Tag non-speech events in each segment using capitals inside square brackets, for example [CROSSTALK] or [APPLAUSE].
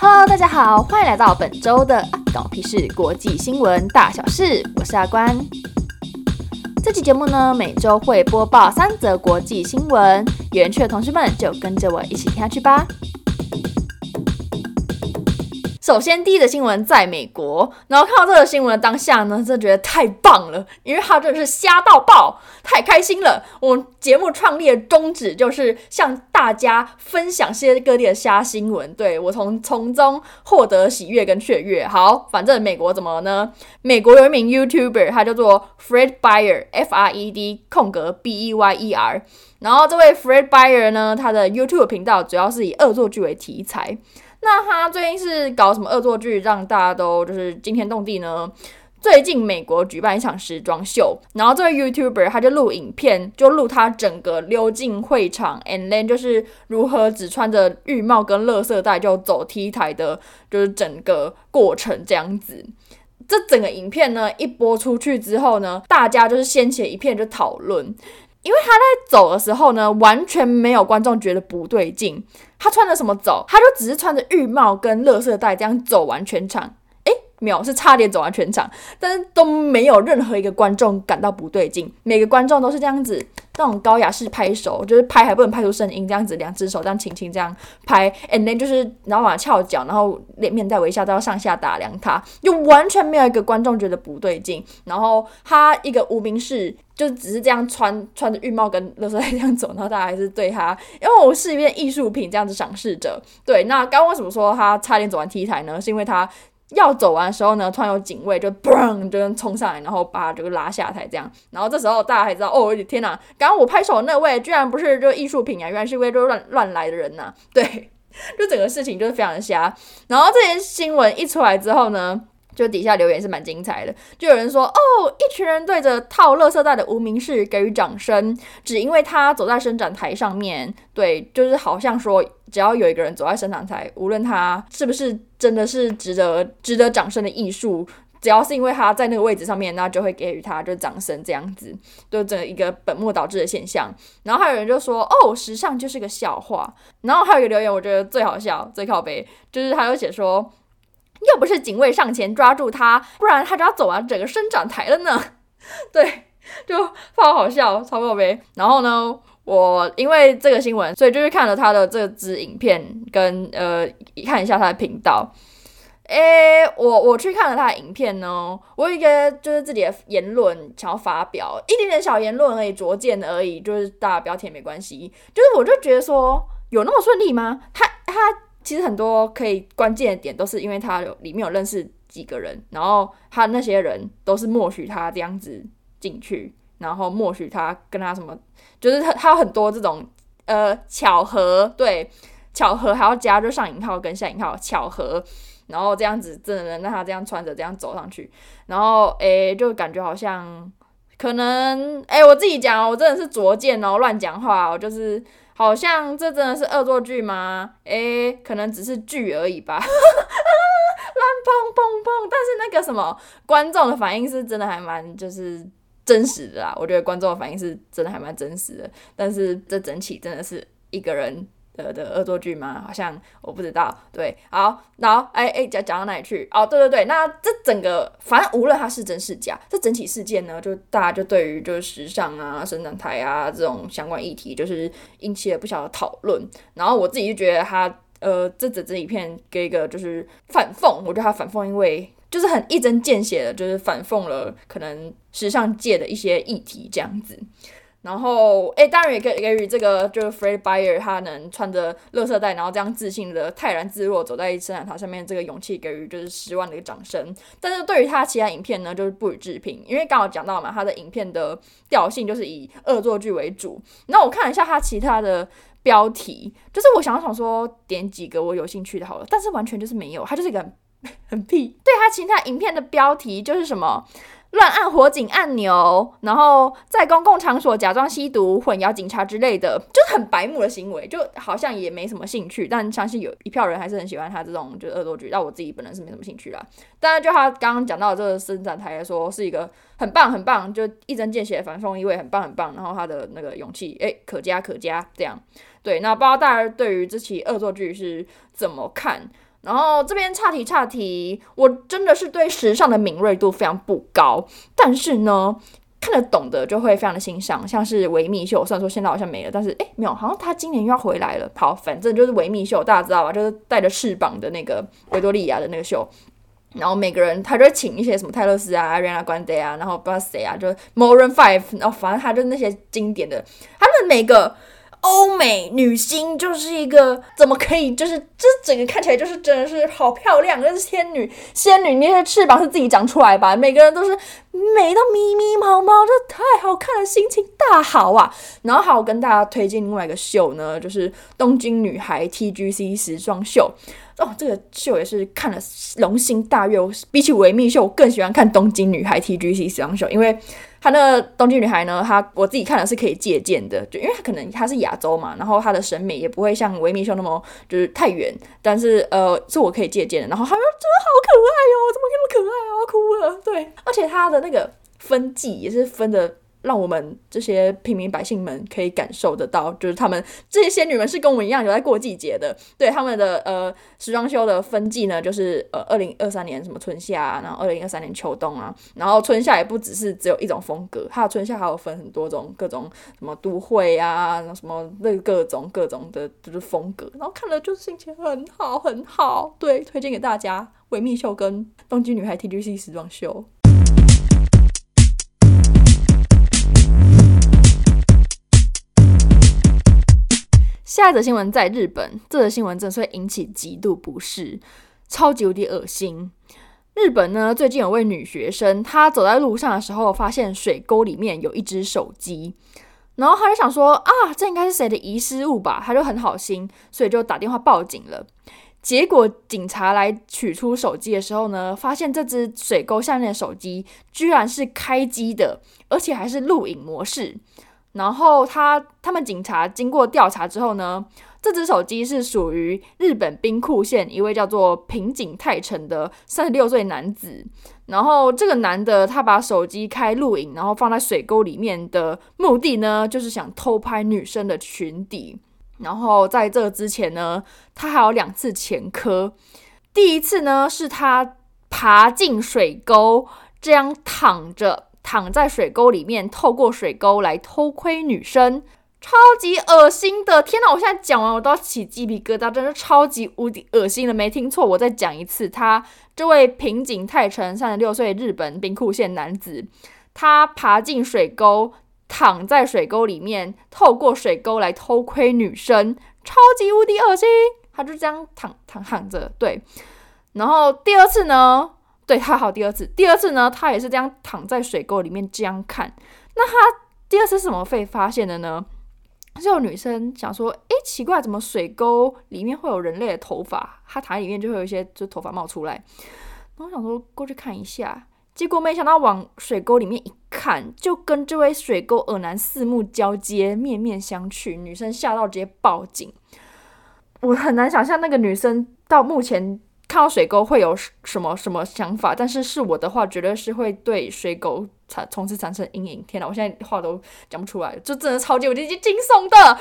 Hello，大家好，欢迎来到本周的懂屁事国际新闻大小事，我是阿关。这期节目呢，每周会播报三则国际新闻，有兴趣的同学们就跟着我一起听下去吧。首先，第一则新闻在美国，然后看到这个新闻的当下呢，真的觉得太棒了，因为它真的是瞎到爆，太开心了。我节目创立的宗旨就是向大家分享世界各地的瞎新闻，对，我从从中获得喜悦跟雀跃。好，反正美国怎么呢？[LAUGHS] 美国有一名 YouTuber，他叫做 Fred Beyer，F R E D 空格 B E Y E R，然后这位 Fred Beyer 呢，他的 YouTube 频道主要是以恶作剧为题材。那他最近是搞什么恶作剧，让大家都就是惊天动地呢？最近美国举办一场时装秀，然后这位 YouTuber 他就录影片，就录他整个溜进会场，and then 就是如何只穿着浴帽跟垃圾袋就走 T 台的，就是整个过程这样子。这整个影片呢一播出去之后呢，大家就是掀起一片就讨论。因为他在走的时候呢，完全没有观众觉得不对劲。他穿着什么走？他就只是穿着浴帽跟乐色袋这样走完全场。秒，是差点走完全场，但是都没有任何一个观众感到不对劲。每个观众都是这样子，那种高雅式拍手，就是拍还不能拍出声音，这样子两只手这样轻轻这样拍，and then 就是然后往翘脚，然后脸面带微笑，都要上下打量他，就完全没有一个观众觉得不对劲。然后他一个无名氏。就只是这样穿穿着浴帽跟垃圾袋这样走，然后大家还是对他，因为我是一件艺术品这样子赏识着。对，那刚刚为什么说他差点走完 T 台呢？是因为他要走完的时候呢，突然有警卫就嘣就冲上来，然后把这个拉下台这样。然后这时候大家还知道，哦天哪，刚刚我拍手那位居然不是就艺术品啊，原来是一位就乱乱来的人呐、啊。对，[LAUGHS] 就整个事情就是非常的瞎。然后这些新闻一出来之后呢，就底下留言是蛮精彩的，就有人说哦，一群人对着套垃圾袋的无名氏给予掌声，只因为他走在伸展台上面。对，就是好像说，只要有一个人走在伸展台，无论他是不是真的是值得值得掌声的艺术，只要是因为他在那个位置上面，那就会给予他就掌声这样子，就整一个本末倒置的现象。然后还有人就说哦，时尚就是个笑话。然后还有一个留言，我觉得最好笑、最靠北，就是他有写说。要不是警卫上前抓住他，不然他就要走完整个伸展台了呢。[LAUGHS] 对，就超好笑，超过呗。然后呢，我因为这个新闻，所以就去看了他的这支影片，跟呃看一下他的频道。诶，我我去看了他的影片呢，我有一个就是自己的言论想要发表，一点点小言论而已，拙见而已，就是大家不要听没关系。就是我就觉得说，有那么顺利吗？他他。其实很多可以关键的点都是因为他有里面有认识几个人，然后他那些人都是默许他这样子进去，然后默许他跟他什么，就是他他有很多这种呃巧合，对，巧合还要加就上引号跟下引号巧合，然后这样子真的能让他这样穿着这样走上去，然后诶就感觉好像可能诶我自己讲，我真的是拙见哦，乱讲话，我就是。好像这真的是恶作剧吗？诶，可能只是剧而已吧，[LAUGHS] 乱碰碰碰！但是那个什么，观众的反应是真的还蛮就是真实的啦。我觉得观众的反应是真的还蛮真实的，但是这整体真的是一个人。的的恶作剧吗？好像我不知道。对，好，然后哎哎，讲讲到哪里去？哦，对对对，那这整个反正无论它是真是假，这整体事件呢，就大家就对于就是时尚啊、生长台啊这种相关议题，就是引起了不小的讨论。然后我自己就觉得他呃，这整这一片给一个就是反讽，我觉得他反讽，因为就是很一针见血的，就是反讽了可能时尚界的一些议题这样子。然后，诶，当然也可以给予这个，就是 Fred Beyer 他能穿着垃圾袋，然后这样自信的泰然自若走在伸展台上面，这个勇气给予就是十万的一个掌声。但是对于他其他影片呢，就是不予置评，因为刚好讲到嘛，他的影片的调性就是以恶作剧为主。那我看了一下他其他的标题，就是我想想说点几个我有兴趣的好了，但是完全就是没有，他就是一个很，很屁。对他其他影片的标题就是什么？乱按火警按钮，然后在公共场所假装吸毒、混淆警察之类的，就是很白目的行为，就好像也没什么兴趣。但相信有一票人还是很喜欢他这种就是恶作剧，但我自己本人是没什么兴趣啦。当然，就他刚刚讲到这个伸展台来说，是一个很棒很棒，就一针见血反讽意味很棒很棒。然后他的那个勇气，诶，可嘉可嘉这样。对，那不知道大家对于这起恶作剧是怎么看？然后这边岔题岔题，我真的是对时尚的敏锐度非常不高，但是呢，看得懂的就会非常的欣赏，像是维密秀，虽然说现在好像没了，但是诶，没有，好像他今年又要回来了。好，反正就是维密秀，大家知道吧？就是带着翅膀的那个维多利亚的那个秀。然后每个人他就会请一些什么泰勒斯啊、Ariana Grande 啊，然后不知道谁啊，就 Maroon Five，然后反正他就那些经典的，他们每个。欧美女星就是一个怎么可以，就是这整个看起来就是真的是好漂亮，那是仙女，仙女那些翅膀是自己长出来吧？每个人都是美到咪咪毛毛，这太好看了，心情大好啊！然后还有跟大家推荐另外一个秀呢，就是东京女孩 TGC 时装秀哦，这个秀也是看了龙心大悦。比起维密秀，我更喜欢看东京女孩 TGC 时装秀，因为。她那个东京女孩呢，她我自己看的是可以借鉴的，就因为她可能她是亚洲嘛，然后她的审美也不会像维密秀那么就是太远，但是呃是我可以借鉴的。然后她说真的好可爱、哦，怎么那么可爱啊，哭了。对，而且她的那个分季也是分的。让我们这些平民百姓们可以感受得到，就是他们这些仙女们是跟我们一样有在过季节的。对，他们的呃时装秀的分季呢，就是呃二零二三年什么春夏啊，然后二零二三年秋冬啊，然后春夏也不只是只有一种风格，它的春夏还有分很多种各种什么都会啊，什么那各种各种的就是风格，然后看了就心情很好很好。对，推荐给大家维密秀跟东京女孩 TGC 时装秀。下一则新闻在日本，这则新闻真的会引起极度不适，超级无敌恶心。日本呢，最近有位女学生，她走在路上的时候，发现水沟里面有一只手机，然后她就想说啊，这应该是谁的遗失物吧？她就很好心，所以就打电话报警了。结果警察来取出手机的时候呢，发现这只水沟下面的手机居然是开机的，而且还是录影模式。然后他他们警察经过调查之后呢，这只手机是属于日本兵库县一位叫做平井太成的三十六岁男子。然后这个男的他把手机开录影，然后放在水沟里面的目的呢，就是想偷拍女生的裙底。然后在这之前呢，他还有两次前科。第一次呢，是他爬进水沟，这样躺着。躺在水沟里面，透过水沟来偷窥女生，超级恶心的！天哪，我现在讲完我都要起鸡皮疙瘩，真的超级无敌恶心的。没听错，我再讲一次，他这位平井太成，三十六岁，日本兵库县男子，他爬进水沟，躺在水沟里面，透过水沟来偷窥女生，超级无敌恶心。他就这样躺躺躺着，对。然后第二次呢？对，他好，第二次，第二次呢，他也是这样躺在水沟里面这样看。那他第二次是怎么被发现的呢？就有女生想说，诶，奇怪，怎么水沟里面会有人类的头发？他躺在里面就会有一些就头发冒出来。然后想说过去看一下，结果没想到往水沟里面一看，就跟这位水沟恶男四目交接，面面相觑。女生吓到直接报警。我很难想象那个女生到目前。看到水沟会有什么什么想法？但是是我的话，绝对是会对水沟产从此产生阴影。天哪，我现在话都讲不出来，就真的超级无敌惊悚的。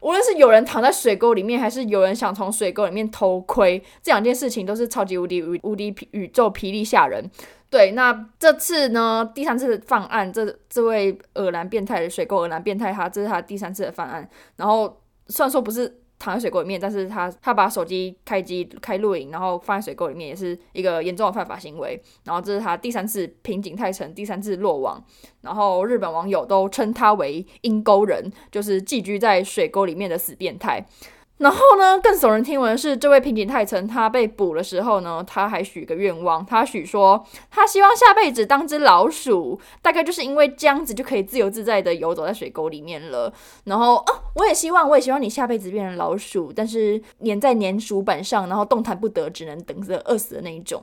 无论是有人躺在水沟里面，还是有人想从水沟里面偷窥，这两件事情都是超级无敌无无敌宇宙霹雳吓人。对，那这次呢，第三次犯案，这这位恶男变态的水沟恶男变态，他这是他第三次的犯案。然后虽然说不是。躺在水沟里面，但是他他把手机开机开录影，然后放在水沟里面，也是一个严重的犯法行为。然后这是他第三次平井泰成第三次落网，然后日本网友都称他为阴沟人，就是寄居在水沟里面的死变态。然后呢，更耸人听闻是这位平井太成，他被捕的时候呢，他还许个愿望，他许说他希望下辈子当只老鼠，大概就是因为这样子就可以自由自在的游走在水沟里面了。然后哦，我也希望，我也希望你下辈子变成老鼠，但是粘在粘鼠板上，然后动弹不得，只能等着饿死的那一种。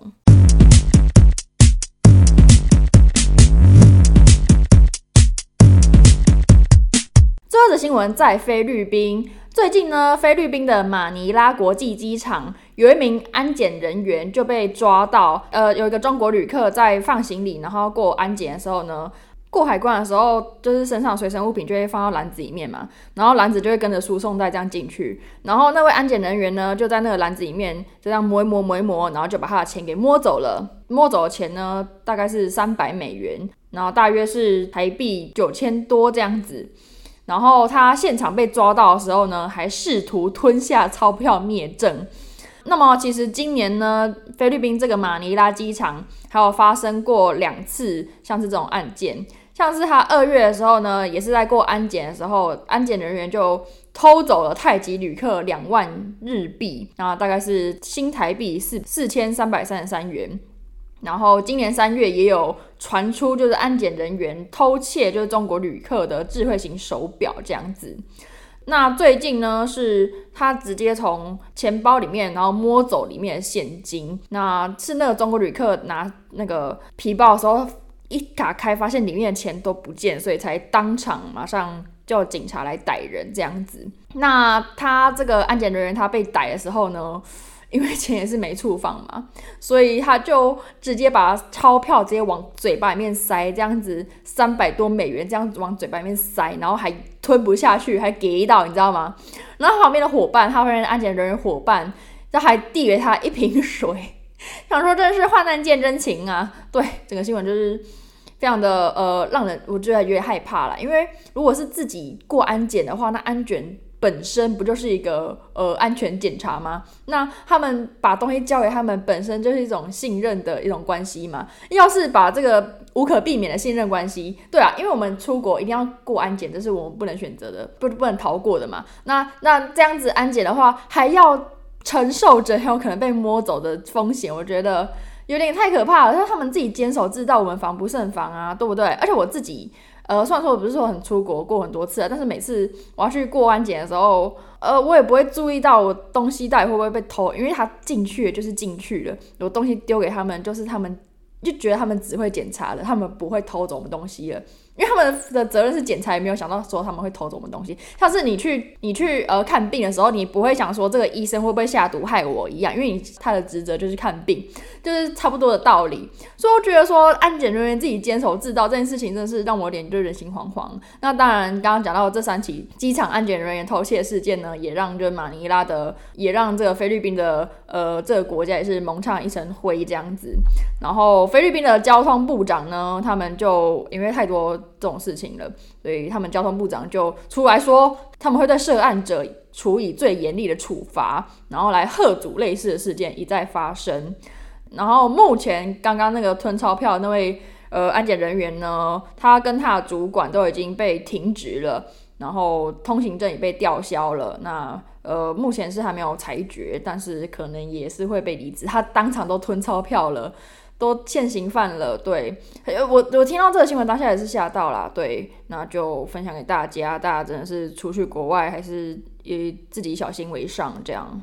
最后的新闻在菲律宾。最近呢，菲律宾的马尼拉国际机场有一名安检人员就被抓到，呃，有一个中国旅客在放行李，然后过安检的时候呢，过海关的时候，就是身上随身物品就会放到篮子里面嘛，然后篮子就会跟着输送带这样进去，然后那位安检人员呢，就在那个篮子里面就这样摸一摸摸一摸，然后就把他的钱给摸走了。摸走的钱呢，大概是三百美元，然后大约是台币九千多这样子。然后他现场被抓到的时候呢，还试图吞下钞票灭证。那么其实今年呢，菲律宾这个马尼拉机场还有发生过两次像是这种案件，像是他二月的时候呢，也是在过安检的时候，安检人员就偷走了泰籍旅客两万日币，那大概是新台币四四千三百三十三元。然后今年三月也有传出，就是安检人员偷窃就是中国旅客的智慧型手表这样子。那最近呢，是他直接从钱包里面然后摸走里面的现金。那是那个中国旅客拿那个皮包的时候一打开，发现里面的钱都不见，所以才当场马上叫警察来逮人这样子。那他这个安检人员他被逮的时候呢，因为钱也是没处放嘛，所以他就直接把钞票直接往嘴巴里面塞，这样子三百多美元这样子往嘴巴里面塞，然后还吞不下去，还给到，你知道吗？然后旁边的伙伴，他发现安检人员伙伴，他还递给他一瓶水，想说真是患难见真情啊！对，整个新闻就是非常的呃，让人我觉得有点害怕了，因为如果是自己过安检的话，那安检。本身不就是一个呃安全检查吗？那他们把东西交给他们，本身就是一种信任的一种关系嘛。要是把这个无可避免的信任关系，对啊，因为我们出国一定要过安检，这是我们不能选择的，不不能逃过的嘛。那那这样子安检的话，还要承受着很有可能被摸走的风险，我觉得有点太可怕了。那他们自己坚守自盗，我们防不胜防啊，对不对？而且我自己。呃，虽然说我不是说很出国过很多次，但是每次我要去过安检的时候，呃，我也不会注意到我东西到底会不会被偷，因为他进去就是进去了，我东西丢给他们，就是他们就觉得他们只会检查了，他们不会偷走我们东西了。因为他们的责任是检查，也没有想到说他们会偷走我们东西。像是你去你去呃看病的时候，你不会想说这个医生会不会下毒害我一样，因为你他的职责就是看病，就是差不多的道理。所以我觉得说安检人员自己坚守自盗这件事情，真的是让我脸就人心惶惶。那当然，刚刚讲到这三起机场安检人员偷窃事件呢，也让就马尼拉的，也让这个菲律宾的呃这个国家也是蒙上一层灰这样子。然后菲律宾的交通部长呢，他们就因为太多。这种事情了，所以他们交通部长就出来说，他们会对涉案者处以最严厉的处罚，然后来吓阻类似的事件一再发生。然后目前刚刚那个吞钞票那位呃安检人员呢，他跟他的主管都已经被停职了，然后通行证也被吊销了。那呃目前是还没有裁决，但是可能也是会被离职。他当场都吞钞票了。都现行犯了，对，我我听到这个新闻当下也是吓到了，对，那就分享给大家，大家真的是出去国外还是以自己小心为上，这样。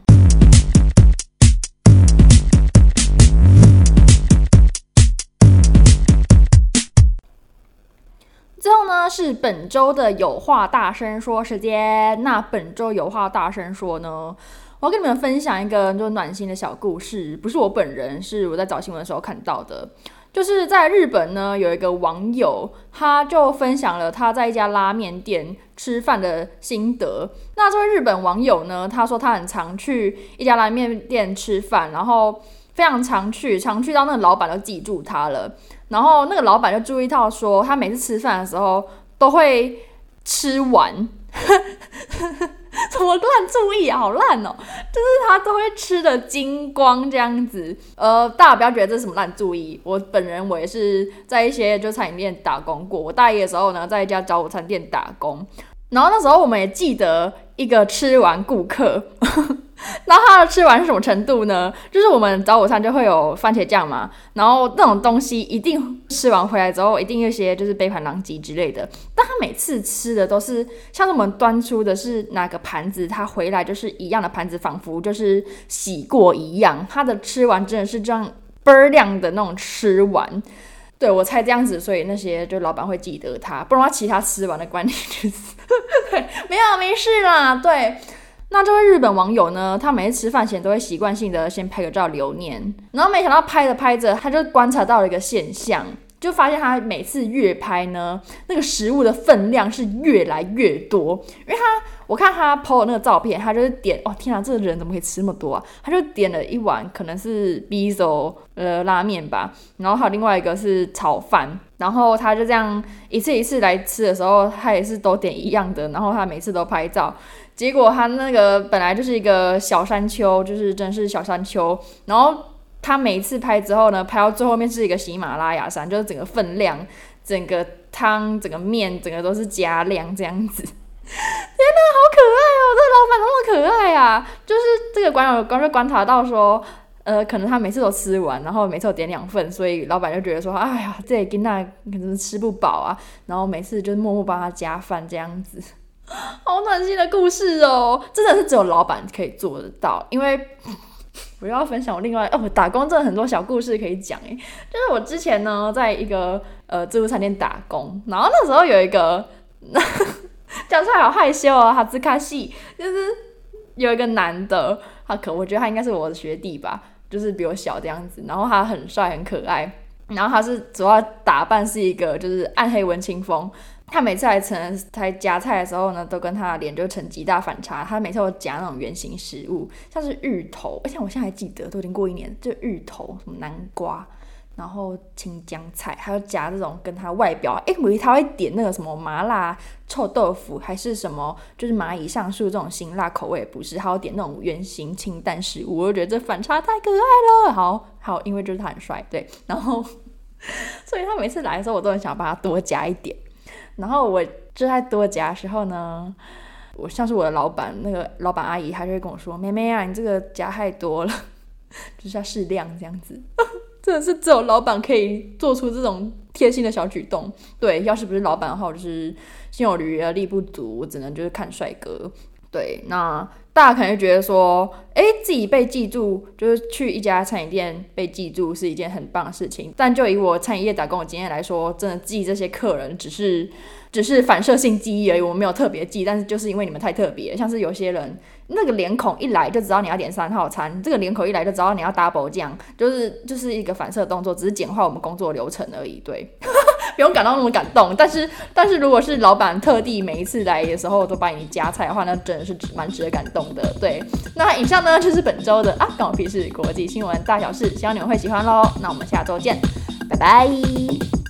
最后呢，是本周的有话大声说时间，那本周有话大声说呢，我要跟你们分享一个就暖心的小故事，不是我本人，是我在找新闻的时候看到的。就是在日本呢，有一个网友，他就分享了他在一家拉面店吃饭的心得。那这位日本网友呢，他说他很常去一家拉面店吃饭，然后非常常去，常去到那个老板都记住他了。然后那个老板就注意到说，他每次吃饭的时候都会吃完。怎么乱注意？好烂哦！就是他都会吃的精光这样子。呃，大家不要觉得这是什么烂注意。我本人我也是在一些就餐饮店打工过。我大一的时候呢，在一家早午餐店打工，然后那时候我们也记得一个吃完顾客。[LAUGHS] 那他的吃完是什么程度呢？就是我们早午餐就会有番茄酱嘛，然后那种东西一定吃完回来之后，一定有些就是杯盘狼藉之类的。但他每次吃的都是像是我们端出的是哪个盘子，他回来就是一样的盘子，仿佛就是洗过一样。他的吃完真的是这样倍儿亮的那种吃完。对，我猜这样子，所以那些就老板会记得他，不然他其他吃完的观念就是对，[LAUGHS] 没有没事啦，对。那这位日本网友呢，他每次吃饭前都会习惯性的先拍个照留念，然后没想到拍着拍着，他就观察到了一个现象，就发现他每次越拍呢，那个食物的分量是越来越多，因为他我看他 PO 的那个照片，他就是点哦天啊，这个人怎么可以吃那么多啊？他就点了一碗可能是 Bizo 呃拉面吧，然后还有另外一个是炒饭，然后他就这样一次一次来吃的时候，他也是都点一样的，然后他每次都拍照，结果他那个本来就是一个小山丘，就是真是小山丘，然后。他每次拍之后呢，拍到最后面是一个喜马拉雅山，就是整个分量、整个汤、整个面、整个都是加量这样子。[LAUGHS] 天哪，好可爱哦！这老板那么可爱啊！就是这个观众刚就观察到说，呃，可能他每次都吃完，然后每次都点两份，所以老板就觉得说，哎呀，这给那可能吃不饱啊，然后每次就是默默帮他加饭这样子，好暖心的故事哦！真的是只有老板可以做得到，因为。[COUGHS] 我要分享我另外哦，打工真的很多小故事可以讲诶，就是我之前呢，在一个呃自助餐店打工，然后那时候有一个 [LAUGHS] 讲出来好害羞啊，哈兹卡西，就是有一个男的，他可我觉得他应该是我的学弟吧，就是比我小这样子，然后他很帅很可爱，然后他是主要打扮是一个就是暗黑文青风。他每次来成来夹菜的时候呢，都跟他的脸就成极大反差。他每次都夹那种圆形食物，像是芋头，而且我现在还记得，都已经过一年，就芋头、什么南瓜，然后青江菜，还有夹这种跟他外表，哎，我以为他会点那个什么麻辣臭豆腐，还是什么，就是蚂蚁上树这种辛辣口味，不是，还要点那种圆形清淡食物，我就觉得这反差太可爱了。好 [LAUGHS] 好，因为就是他很帅，对，然后，所以他每次来的时候，我都很想帮他多夹一点。然后我就在多夹的时候呢，我像是我的老板那个老板阿姨，她就会跟我说：“妹妹啊，你这个夹太多了，[LAUGHS] 就是要适量这样子。” [LAUGHS] 真的是只有老板可以做出这种贴心的小举动。对，要是不是老板的话，我就是心有余而力不足，我只能就是看帅哥。对，那。大家可能就觉得说，诶，自己被记住，就是去一家餐饮店被记住是一件很棒的事情。但就以我餐饮业打工的经验来说，真的记这些客人只是只是反射性记忆而已，我没有特别记。但是就是因为你们太特别，像是有些人那个脸孔一来就知道你要点三号餐，这个脸孔一来就知道你要 double 酱，就是就是一个反射动作，只是简化我们工作流程而已。对。[LAUGHS] 不用感到那么感动，但是但是如果是老板特地每一次来的时候都帮你夹菜的话，那真的是蛮值得感动的。对，那以上呢就是本周的啊，关我屁事国际新闻大小事，希望你们会喜欢喽。那我们下周见，拜拜。